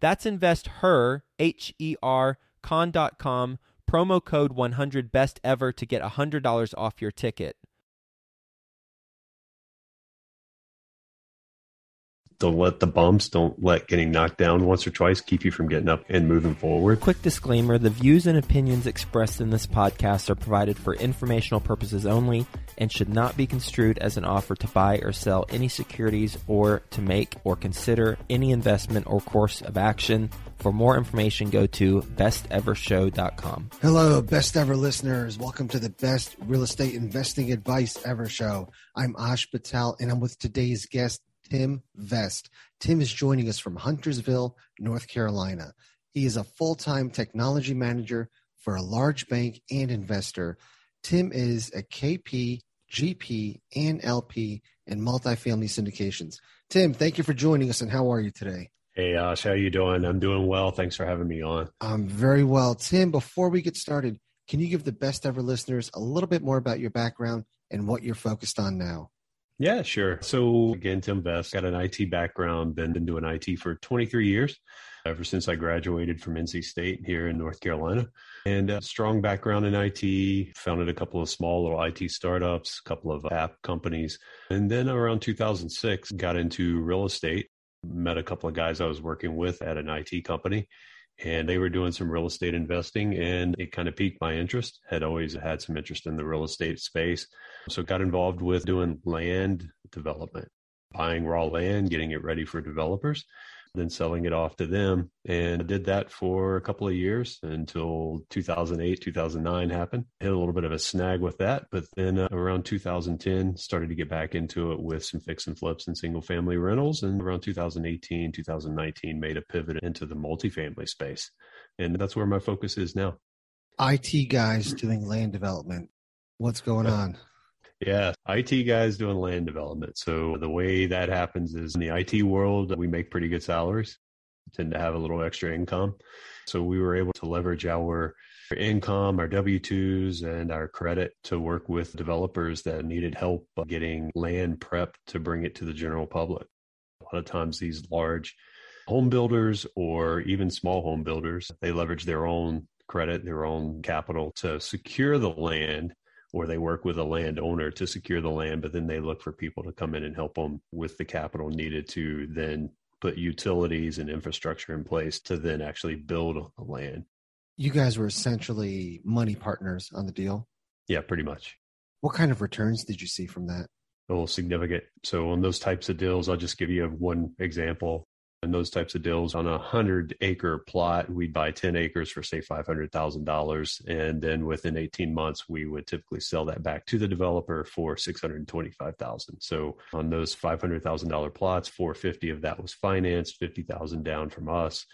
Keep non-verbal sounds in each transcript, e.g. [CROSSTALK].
That's investher, H E R, con.com promo code 100 best ever to get $100 off your ticket. Don't let the bumps, don't let getting knocked down once or twice keep you from getting up and moving forward. Quick disclaimer the views and opinions expressed in this podcast are provided for informational purposes only and should not be construed as an offer to buy or sell any securities or to make or consider any investment or course of action. For more information, go to bestevershow.com. Hello, best ever listeners. Welcome to the best real estate investing advice ever show. I'm Ash Patel and I'm with today's guest, Tim Vest. Tim is joining us from Huntersville, North Carolina. He is a full time technology manager for a large bank and investor. Tim is a KP, GP, and LP in multifamily syndications. Tim, thank you for joining us, and how are you today? Hey, Ash, how are you doing? I'm doing well. Thanks for having me on. I'm very well. Tim, before we get started, can you give the best ever listeners a little bit more about your background and what you're focused on now? Yeah, sure. So again, Tim Vest got an IT background, been, been doing IT for 23 years, ever since I graduated from NC State here in North Carolina. And a strong background in IT, founded a couple of small little IT startups, a couple of app companies. And then around 2006, got into real estate, met a couple of guys I was working with at an IT company and they were doing some real estate investing and it kind of piqued my interest had always had some interest in the real estate space. So got involved with doing land development buying raw land getting it ready for developers then selling it off to them. And I did that for a couple of years until 2008, 2009 happened. Hit a little bit of a snag with that. But then uh, around 2010, started to get back into it with some fix and flips and single family rentals. And around 2018, 2019, made a pivot into the multifamily space. And that's where my focus is now. IT guys doing land development. What's going on? Yeah, IT guys doing land development. So the way that happens is in the IT world, we make pretty good salaries, tend to have a little extra income. So we were able to leverage our income, our W 2s, and our credit to work with developers that needed help uh, getting land prepped to bring it to the general public. A lot of times, these large home builders or even small home builders, they leverage their own credit, their own capital to secure the land or they work with a landowner to secure the land, but then they look for people to come in and help them with the capital needed to then put utilities and infrastructure in place to then actually build a land. You guys were essentially money partners on the deal. Yeah, pretty much. What kind of returns did you see from that? Oh, significant. So on those types of deals, I'll just give you one example and those types of deals on a hundred acre plot we'd buy 10 acres for say $500000 and then within 18 months we would typically sell that back to the developer for 625000 so on those $500000 plots 450 of that was financed 50000 down from us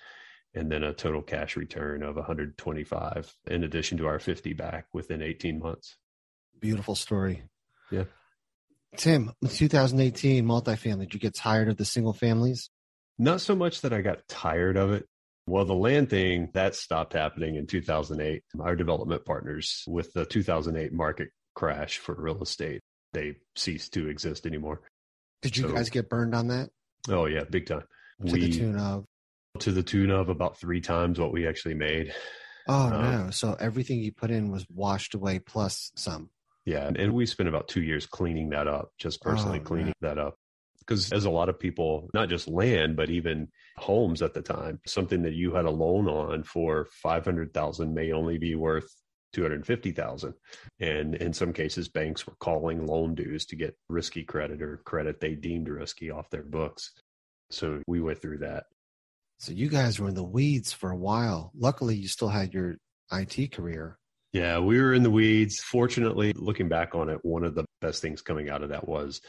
and then a total cash return of 125 in addition to our 50 back within 18 months. Beautiful story. Yeah. Tim 2018 multifamily did you get tired of the single families not so much that I got tired of it. Well, the land thing that stopped happening in 2008. Our development partners, with the 2008 market crash for real estate, they ceased to exist anymore. Did you so, guys get burned on that? Oh yeah, big time. To we, the tune of to the tune of about three times what we actually made. Oh um, no! So everything you put in was washed away plus some. Yeah, and we spent about two years cleaning that up, just personally oh, cleaning man. that up Because as a lot of people, not just land, but even homes at the time, something that you had a loan on for 500,000 may only be worth 250,000. And in some cases, banks were calling loan dues to get risky credit or credit they deemed risky off their books. So we went through that. So you guys were in the weeds for a while. Luckily, you still had your IT career. Yeah, we were in the weeds. Fortunately, looking back on it, one of the best things coming out of that was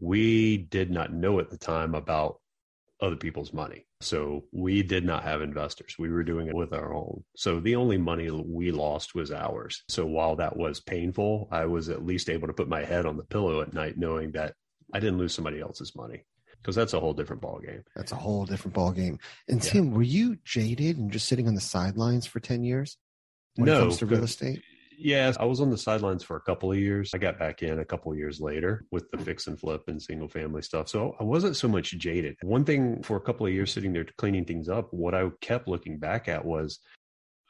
we did not know at the time about other people's money. So we did not have investors. We were doing it with our own. So the only money we lost was ours. So while that was painful, I was at least able to put my head on the pillow at night knowing that I didn't lose somebody else's money because that's a whole different ball game. That's a whole different ball game. And yeah. Tim, were you jaded and just sitting on the sidelines for 10 years when no, it comes to real estate? Yeah, I was on the sidelines for a couple of years. I got back in a couple of years later with the fix and flip and single family stuff. So I wasn't so much jaded. One thing for a couple of years sitting there cleaning things up, what I kept looking back at was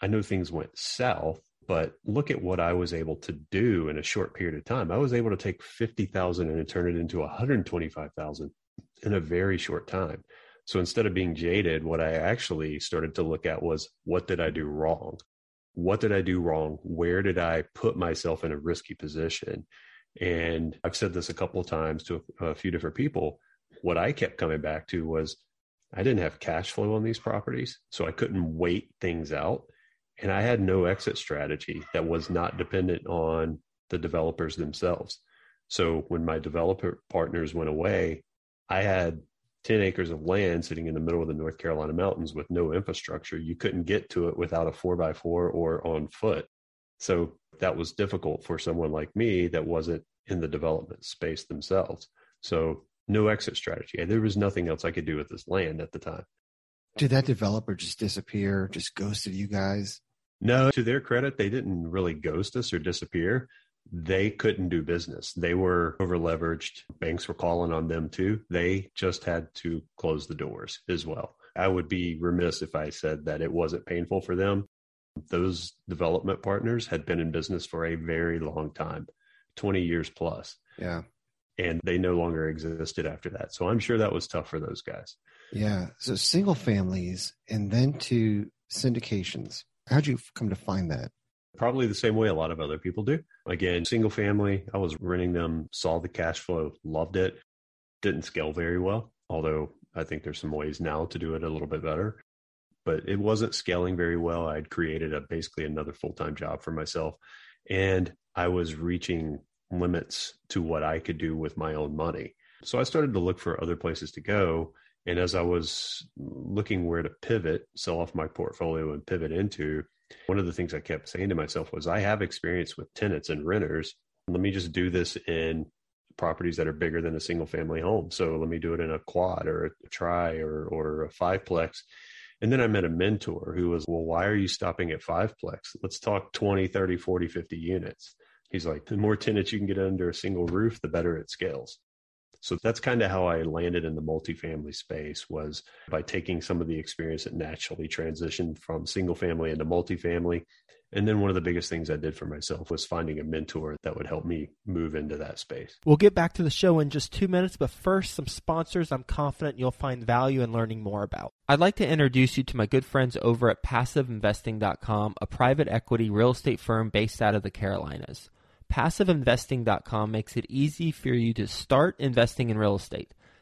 I know things went south, but look at what I was able to do in a short period of time. I was able to take 50,000 and turn it into 125,000 in a very short time. So instead of being jaded, what I actually started to look at was what did I do wrong? What did I do wrong? Where did I put myself in a risky position? And I've said this a couple of times to a, a few different people. What I kept coming back to was I didn't have cash flow on these properties, so I couldn't wait things out. And I had no exit strategy that was not dependent on the developers themselves. So when my developer partners went away, I had 10 acres of land sitting in the middle of the North Carolina mountains with no infrastructure. You couldn't get to it without a four by four or on foot. So that was difficult for someone like me that wasn't in the development space themselves. So no exit strategy. There was nothing else I could do with this land at the time. Did that developer just disappear, just ghosted you guys? No, to their credit, they didn't really ghost us or disappear they couldn't do business. They were over leveraged. Banks were calling on them too. They just had to close the doors as well. I would be remiss if I said that it wasn't painful for them. Those development partners had been in business for a very long time 20 years plus. Yeah. And they no longer existed after that. So I'm sure that was tough for those guys. Yeah. So single families and then to syndications. How'd you come to find that? Probably the same way a lot of other people do. Again, single family, I was renting them, saw the cash flow, loved it. Didn't scale very well, although I think there's some ways now to do it a little bit better. But it wasn't scaling very well. I'd created a basically another full-time job for myself and I was reaching limits to what I could do with my own money. So I started to look for other places to go. And as I was looking where to pivot, sell off my portfolio and pivot into, one of the things I kept saying to myself was, I have experience with tenants and renters. Let me just do this in properties that are bigger than a single family home. So let me do it in a quad or a tri or, or a fiveplex. And then I met a mentor who was, well, why are you stopping at fiveplex? Let's talk 20, 30, 40, 50 units. He's like, the more tenants you can get under a single roof, the better it scales. So that's kind of how I landed in the multifamily space was by taking some of the experience that naturally transitioned from single family into multifamily. And then one of the biggest things I did for myself was finding a mentor that would help me move into that space. We'll get back to the show in just two minutes, but first, some sponsors I'm confident you'll find value in learning more about. I'd like to introduce you to my good friends over at PassiveInvesting.com, a private equity real estate firm based out of the Carolinas. PassiveInvesting.com makes it easy for you to start investing in real estate.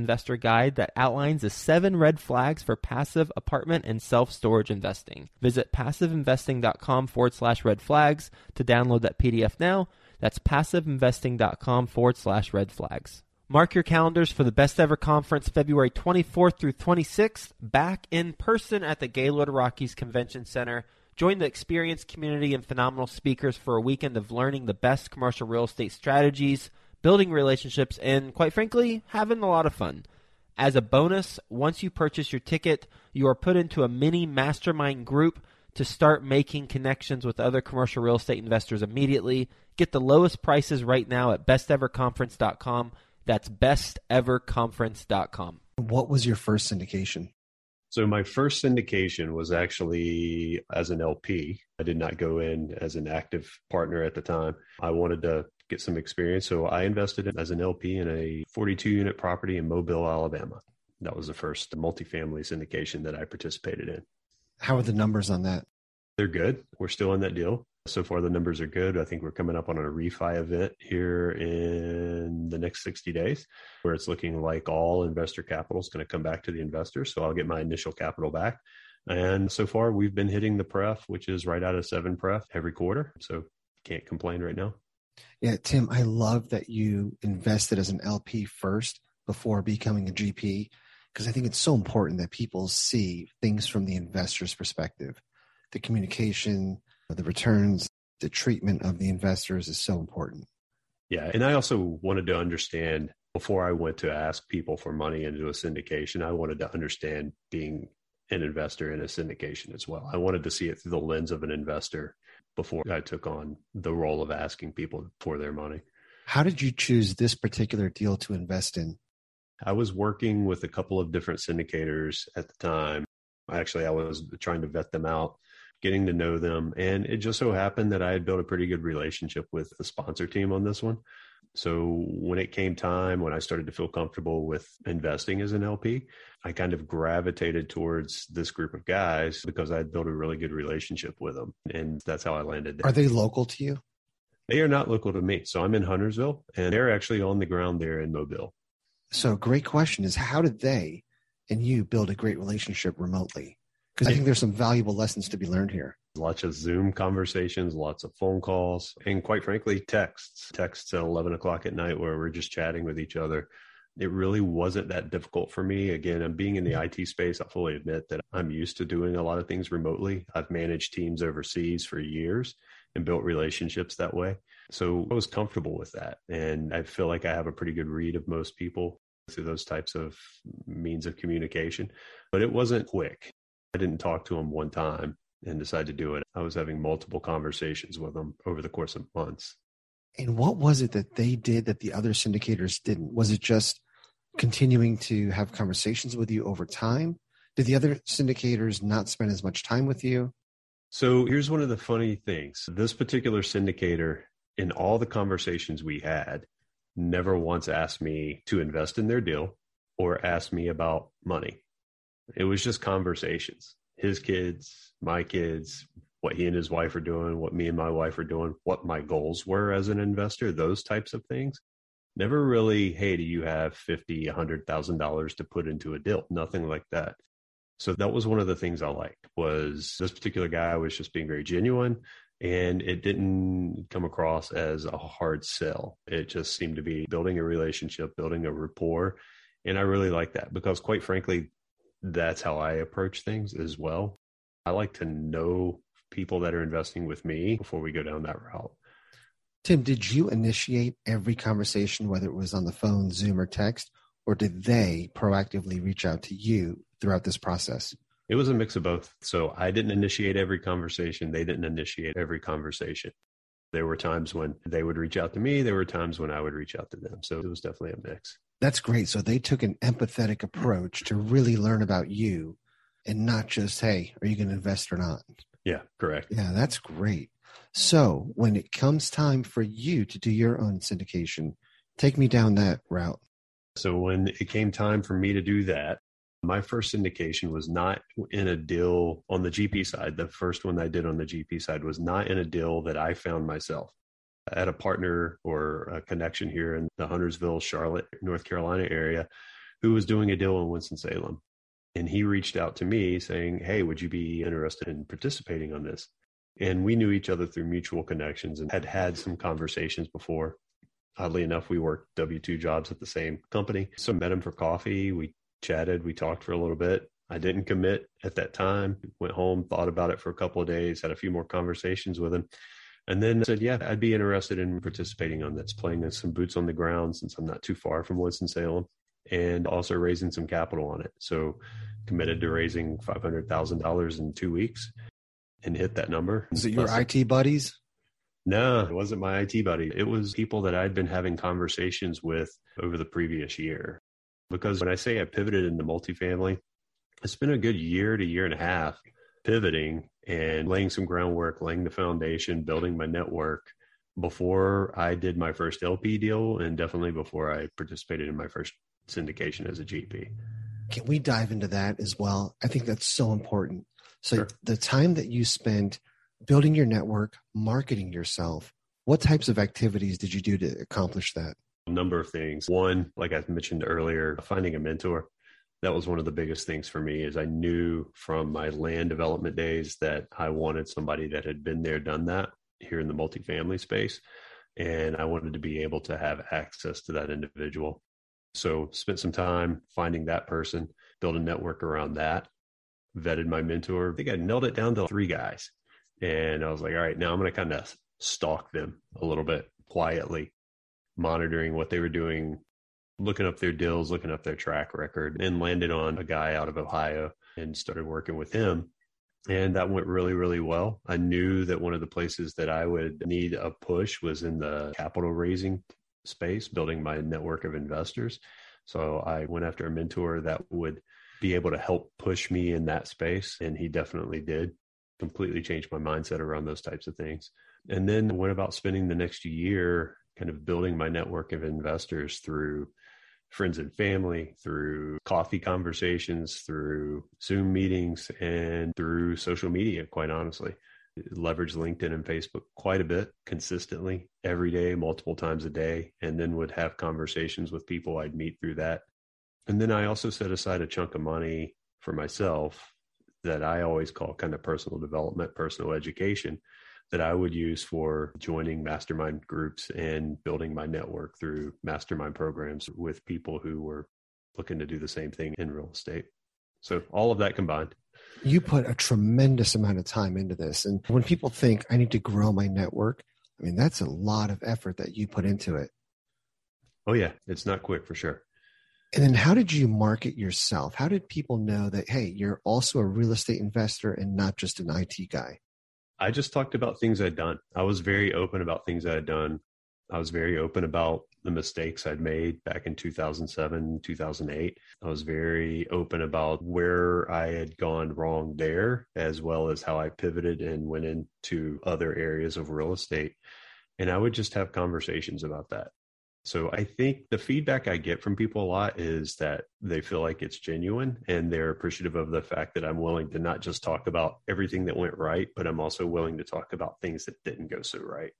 investor guide that outlines the seven red flags for passive apartment and self storage investing. Visit passiveinvesting.com forward slash red flags to download that PDF now. That's passiveinvesting.com forward slash red flags. Mark your calendars for the Best Ever Conference February 24th through 26th, back in person at the Gaylord Rockies Convention Center. Join the experienced community and phenomenal speakers for a weekend of learning the best commercial real estate strategies building relationships, and quite frankly, having a lot of fun. As a bonus, once you purchase your ticket, you are put into a mini mastermind group to start making connections with other commercial real estate investors immediately. Get the lowest prices right now at besteverconference.com. That's besteverconference.com. What was your first syndication? So my first syndication was actually as an LP. I did not go in as an active partner at the time. I wanted to get some experience. So I invested as an LP in a 42 unit property in Mobile, Alabama. That was the first multifamily syndication that I participated in. How are the numbers on that? They're good. We're still in that deal. So far, the numbers are good. I think we're coming up on a refi event here in the next 60 days where it's looking like all investor capital is going to come back to the investor. So I'll get my initial capital back. And so far, we've been hitting the pref, which is right out of seven pref every quarter. So can't complain right now. Yeah, Tim, I love that you invested as an LP first before becoming a GP because I think it's so important that people see things from the investor's perspective. The communication, the returns, the treatment of the investors is so important. Yeah. And I also wanted to understand before I went to ask people for money into a syndication, I wanted to understand being an investor in a syndication as well. I wanted to see it through the lens of an investor before I took on the role of asking people for their money. How did you choose this particular deal to invest in? I was working with a couple of different syndicators at the time. Actually, I was trying to vet them out, getting to know them. And it just so happened that I had built a pretty good relationship with the sponsor team on this one. So when it came time, when I started to feel comfortable with investing as an LP, I kind of gravitated towards this group of guys because I had built a really good relationship with them. And that's how I landed there. Are they local to you? They are not local to me. So I'm in Huntersville and they're actually on the ground there in Mobile. So, great question is how did they and you build a great relationship remotely? Because I think there's some valuable lessons to be learned here. Lots of Zoom conversations, lots of phone calls, and quite frankly, texts. Texts at 11 o'clock at night where we're just chatting with each other. It really wasn't that difficult for me. Again, I'm being in the IT space. I fully admit that I'm used to doing a lot of things remotely. I've managed teams overseas for years and built relationships that way. So I was comfortable with that. And I feel like I have a pretty good read of most people through those types of means of communication. But it wasn't quick. I didn't talk to him one time and decide to do it. I was having multiple conversations with them over the course of months. And what was it that they did that the other syndicators didn't? Was it just continuing to have conversations with you over time? Did the other syndicators not spend as much time with you? So here's one of the funny things. This particular syndicator, in all the conversations we had, never once asked me to invest in their deal or asked me about money. It was just conversations. His kids, my kids, what he and his wife are doing, what me and my wife are doing, what my goals were as an investor, those types of things. Never really, hey, do you have fifty, a hundred thousand dollars to put into a deal? Nothing like that. So that was one of the things I liked was this particular guy was just being very genuine and it didn't come across as a hard sell. It just seemed to be building a relationship, building a rapport. And I really like that because quite frankly, that's how I approach things as well. I like to know people that are investing with me before we go down that route. Tim, did you initiate every conversation, whether it was on the phone, Zoom, or text, or did they proactively reach out to you throughout this process? It was a mix of both. So I didn't initiate every conversation. They didn't initiate every conversation. There were times when they would reach out to me. There were times when I would reach out to them. So it was definitely a mix. That's great. So they took an empathetic approach to really learn about you and not just, hey, are you going to invest or not? Yeah, correct. Yeah, that's great. So when it comes time for you to do your own syndication, take me down that route. So when it came time for me to do that, my first syndication was not in a deal on the GP side. The first one I did on the GP side was not in a deal that I found myself. Had a partner or a connection here in the Huntersville, Charlotte, North Carolina area who was doing a deal in Winston-Salem. And he reached out to me saying, Hey, would you be interested in participating on this? And we knew each other through mutual connections and had had some conversations before. Oddly enough, we worked W 2 jobs at the same company. So met him for coffee. We chatted, we talked for a little bit. I didn't commit at that time. Went home, thought about it for a couple of days, had a few more conversations with him. And then I said, yeah, I'd be interested in participating on this, playing some boots on the ground since I'm not too far from Winston-Salem and also raising some capital on it. So committed to raising $500,000 in two weeks and hit that number. Is it your IT buddies? No, it wasn't my IT buddy. It was people that I'd been having conversations with over the previous year. Because when I say I pivoted into multifamily, it's been a good year to year and a half pivoting and laying some groundwork, laying the foundation, building my network before I did my first LP deal and definitely before I participated in my first syndication as a GP. Can we dive into that as well? I think that's so important. So, Sure. the time that you spent building your network, marketing yourself, what types of activities did you do to accomplish that? A number of things. One, like I mentioned earlier, finding a mentor. That was one of the biggest things for me is I knew from my land development days that I wanted somebody that had been there, done that here in the multifamily space. And I wanted to be able to have access to that individual. So spent some time finding that person, build a network around that, vetted my mentor. I think I nailed it down to three guys. And I was like, all right, now I'm going to kind of stalk them a little bit quietly, monitoring what they were doing, looking up their deals, looking up their track record, and landed on a guy out of Ohio and started working with him. And that went really, really well. I knew that one of the places that I would need a push was in the capital raising space, building my network of investors. So I went after a mentor that would be able to help push me in that space. And he definitely did completely changed my mindset around those types of things. And then went about spending the next year kind of building my network of investors through friends and family, through coffee conversations, through Zoom meetings, and through social media, quite honestly. Leverage LinkedIn and Facebook quite a bit consistently every day, multiple times a day, and then would have conversations with people I'd meet through that. And then I also set aside a chunk of money for myself that I always call kind of personal development, personal education that I would use for joining mastermind groups and building my network through mastermind programs with people who were looking to do the same thing in real estate. So all of that combined. You put a tremendous amount of time into this. And when people think I need to grow my network, I mean, that's a lot of effort that you put into it. Oh yeah, it's not quick for sure. And then how did you market yourself? How did people know that, hey, you're also a real estate investor and not just an IT guy? I just talked about things I'd done. I was very open about things I had done. I was very open about the mistakes I'd made back in 2007, 2008. I was very open about where I had gone wrong there, as well as how I pivoted and went into other areas of real estate. And I would just have conversations about that. So I think the feedback I get from people a lot is that they feel like it's genuine and they're appreciative of the fact that I'm willing to not just talk about everything that went right, but I'm also willing to talk about things that didn't go so right.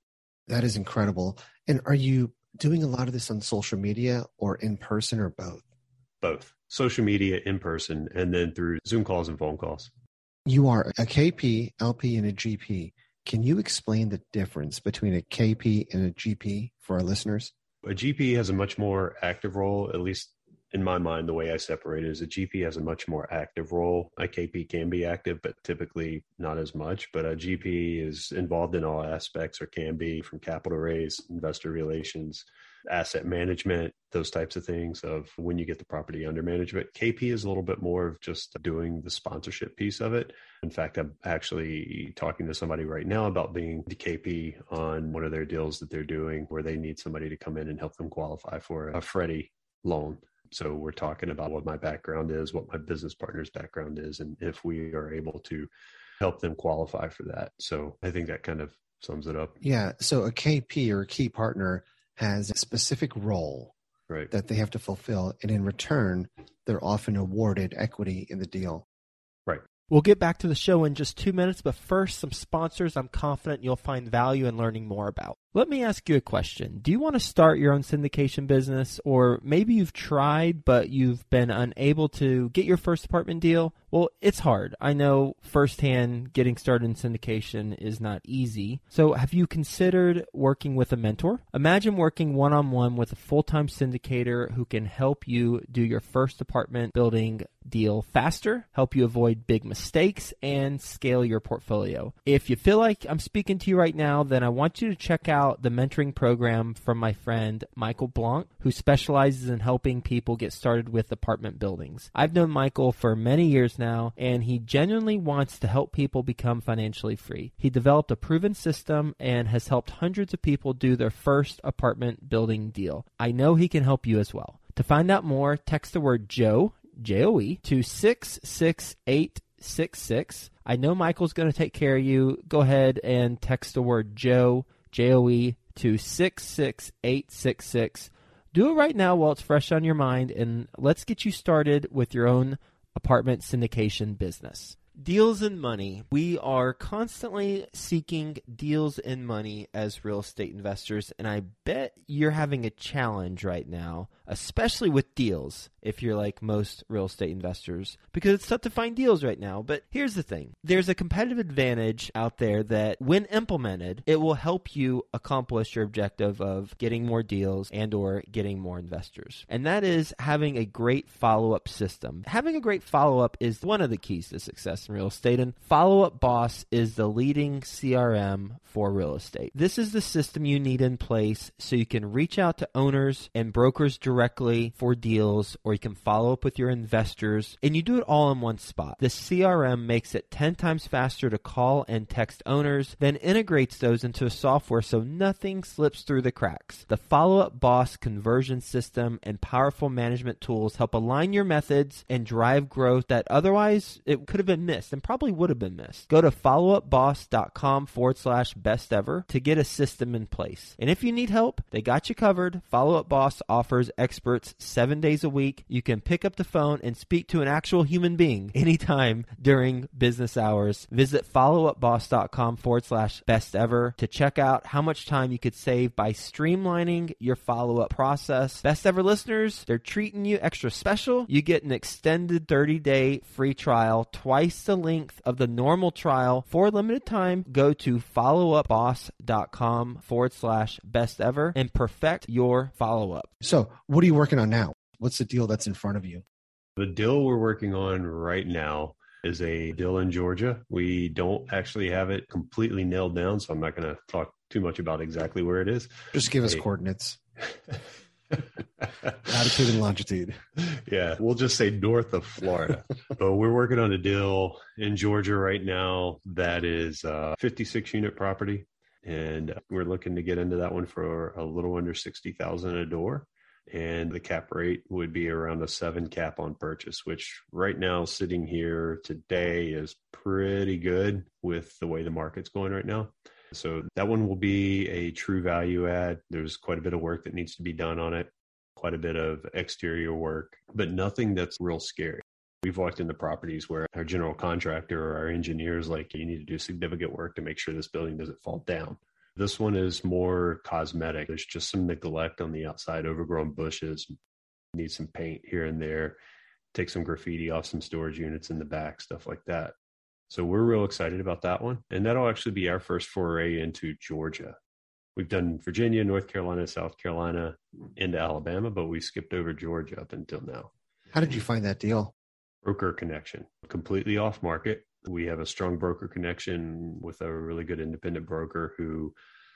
That is incredible. And are you doing a lot of this on social media or in person or both? Both social media, in person, and then through Zoom calls and phone calls. You are a KP, LP, and a GP. Can you explain the difference between a KP and a GP for our listeners? A GP has a much more active role, at least in my mind, the way I separate it is a GP has a much more active role. A KP can be active, but typically not as much. But a GP is involved in all aspects or can be from capital raise, investor relations, asset management, those types of things of when you get the property under management. KP is a little bit more of just doing the sponsorship piece of it. In fact, I'm actually talking to somebody right now about being the KP on one of their deals that they're doing where they need somebody to come in and help them qualify for a Freddie loan. So we're talking about what my background is, what my business partner's background is, and if we are able to help them qualify for that. So I think that kind of sums it up. Yeah. So a KP or a key partner has a specific role Right. that they have to fulfill. And in return, they're often awarded equity in the deal. Right. We'll get back to the show in just two minutes, but first, some sponsors I'm confident you'll find value in learning more about. Let me ask you a question. Do you want to start your own syndication business, or maybe you've tried but you've been unable to get your first apartment deal? Well, it's hard. I know firsthand getting started in syndication is not easy. So, have you considered working with a mentor? Imagine working one on one with a full time syndicator who can help you do your first apartment building deal faster, help you avoid big mistakes, and scale your portfolio. If you feel like I'm speaking to you right now, then I want you to check out the mentoring program from my friend Michael Blank, who specializes in helping people get started with apartment buildings. I've known Michael for many years now, and he genuinely wants to help people become financially free. He developed a proven system and has helped hundreds of people do their first apartment building deal. I know he can help you as well. To find out more, text the word Joe, J O E, to 66866. I know Michael's going to take care of you. Go ahead and text the word Joe, J O E, to 66866. Do it right now while it's fresh on your mind, and let's get you started with your own apartment syndication business. Deals and money. We are constantly seeking deals and money as real estate investors, and I bet you're having a challenge right now, especially with deals if you're like most real estate investors, because it's tough to find deals right now. But here's the thing there's a competitive advantage out there that when implemented, it will help you accomplish your objective of getting more deals and or getting more investors. And that is having a great follow-up system. Having a great follow-up is one of the keys to success in real estate and Follow-up Boss is the leading CRM for real estate. This is the system you need in place so you can reach out to owners and brokers directly for deals or you can follow up with your investors, and you do it all in one spot. The CRM makes it 10 times faster to call and text owners, then integrates those into a software so nothing slips through the cracks. The Follow Up Boss conversion system and powerful management tools help align your methods and drive growth that otherwise it could have been missed and probably would have been missed. Go to followupboss.com forward slash best ever to get a system in place. And if you need help, they got you covered. Follow Up Boss offers experts seven days a week you can pick up the phone and speak to an actual human being [LAUGHS] anytime during business hours. Visit followupboss.com forward slash best ever to check out how much time you could save by streamlining your follow up process. Best ever listeners, they're treating you extra special. You get an extended 30 day free trial, twice the length of the normal trial for a limited time. Go to followupboss.com forward slash best ever and perfect your follow up. So, what are you working on now? What's the deal that's in front of you? The deal we're working on right now is a deal in Georgia. We don't actually have it completely nailed down, so I'm not going to talk too much about exactly where it is. Just give us hey. coordinates. [LAUGHS] Latitude and longitude. Yeah, we'll just say north of Florida. [LAUGHS] but we're working on a deal in Georgia right now that is a 56 unit property. And we're looking to get into that one for a little under 60,000 a door and the cap rate would be around a seven cap on purchase, which right now sitting here today is pretty good with the way the market's going right now. So that one will be a true value add. There's quite a bit of work that needs to be done on it, quite a bit of exterior work, but nothing that's real scary. We've walked into properties where our general contractor or our engineers like, you need to do significant work to make sure this building doesn't fall down. This one is more cosmetic. There's just some neglect on the outside, overgrown bushes, need some paint here and there, take some graffiti off some storage units in the back, stuff like that. So we're real excited about that one. And that'll actually be our first foray into Georgia. We've done Virginia, North Carolina, South Carolina, into Alabama, but we skipped over Georgia up until now. How did you find that deal? Broker connection, completely off market. We have a strong broker connection with a really good independent broker who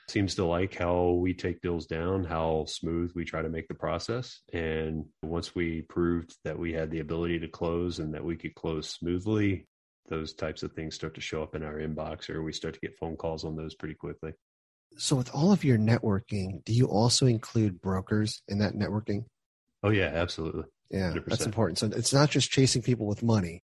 seems to like how we take deals down, how smooth we try to make the process. And once we proved that we had the ability to close and that we could close smoothly, those types of things start to show up in our inbox or we start to get phone calls on those pretty quickly. So, with all of your networking, do you also include brokers in that networking? Oh, yeah, absolutely. Yeah, 100%. that's important. So, it's not just chasing people with money,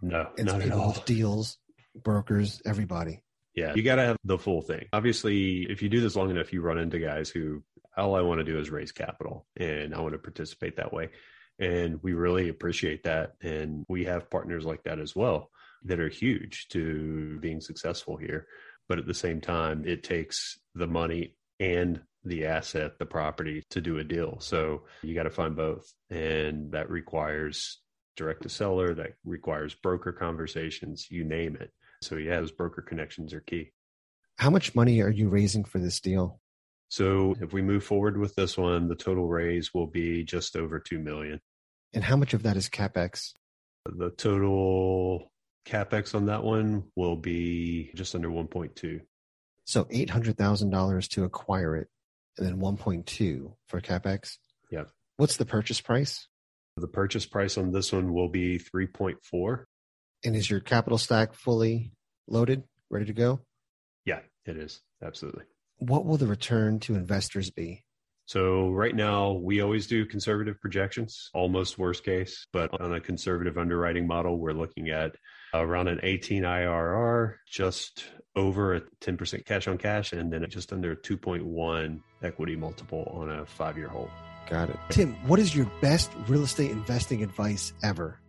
no, it's not at all. Deals, brokers, everybody. Yeah, you got to have the full thing. Obviously, if you do this long enough, you run into guys who all I want to do is raise capital and I want to participate that way. And we really appreciate that. And we have partners like that as well that are huge to being successful here. But at the same time, it takes the money and the asset, the property to do a deal. So you got to find both. And that requires direct to seller, that requires broker conversations, you name it. So, yeah, those broker connections are key. How much money are you raising for this deal? So, if we move forward with this one, the total raise will be just over 2 million. And how much of that is capex? The total capex on that one will be just under 1.2. So $800,000 to acquire it and then 1.2 for capex. Yeah. What's the purchase price? The purchase price on this one will be 3.4. And is your capital stack fully loaded, ready to go? Yeah, it is. Absolutely. What will the return to investors be? So right now we always do conservative projections, almost worst case, but on a conservative underwriting model, we're looking at around an 18 IRR, just over a 10% cash on cash, and then just under 2.1 equity multiple on a five year hold. Got it. Tim, what is your best real estate investing advice ever?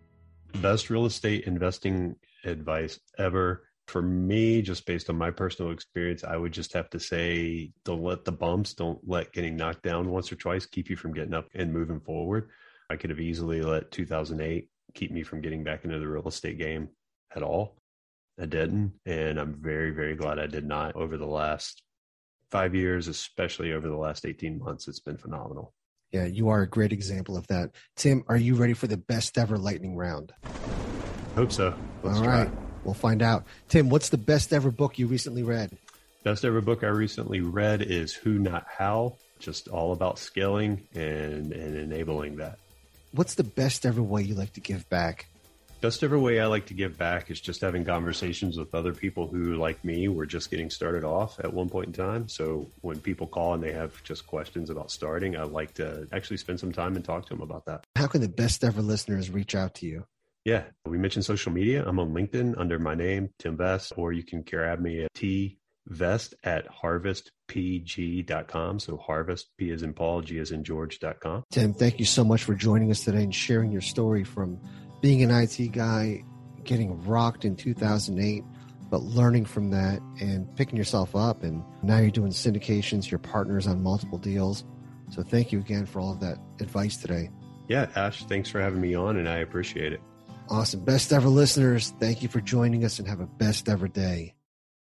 Best real estate investing advice ever. For me, just based on my personal experience, I would just have to say don't let the bumps, don't let getting knocked down once or twice keep you from getting up and moving forward. I could have easily let 2008 keep me from getting back into the real estate game at all. I didn't. And I'm very, very glad I did not over the last five years, especially over the last 18 months. It's been phenomenal. Yeah, you are a great example of that. Tim, are you ready for the best ever lightning round? Hope so. Let's All right. Try. We'll find out. Tim, what's the best ever book you recently read? Best ever book I recently read is Who Not How, just all about scaling and, and enabling that. What's the best ever way you like to give back? Best ever way I like to give back is just having conversations with other people who, like me, were just getting started off at one point in time. So when people call and they have just questions about starting, I like to actually spend some time and talk to them about that. How can the best ever listeners reach out to you? Yeah, we mentioned social media. I'm on LinkedIn under my name, Tim Vest, or you can grab me at T Vest at harvestpg.com. So harvest, P as in Paul, G as in George.com. Tim, thank you so much for joining us today and sharing your story from being an IT guy, getting rocked in 2008, but learning from that and picking yourself up. And now you're doing syndications, your partners on multiple deals. So thank you again for all of that advice today. Yeah, Ash, thanks for having me on, and I appreciate it. Awesome. Best ever listeners, thank you for joining us and have a best ever day.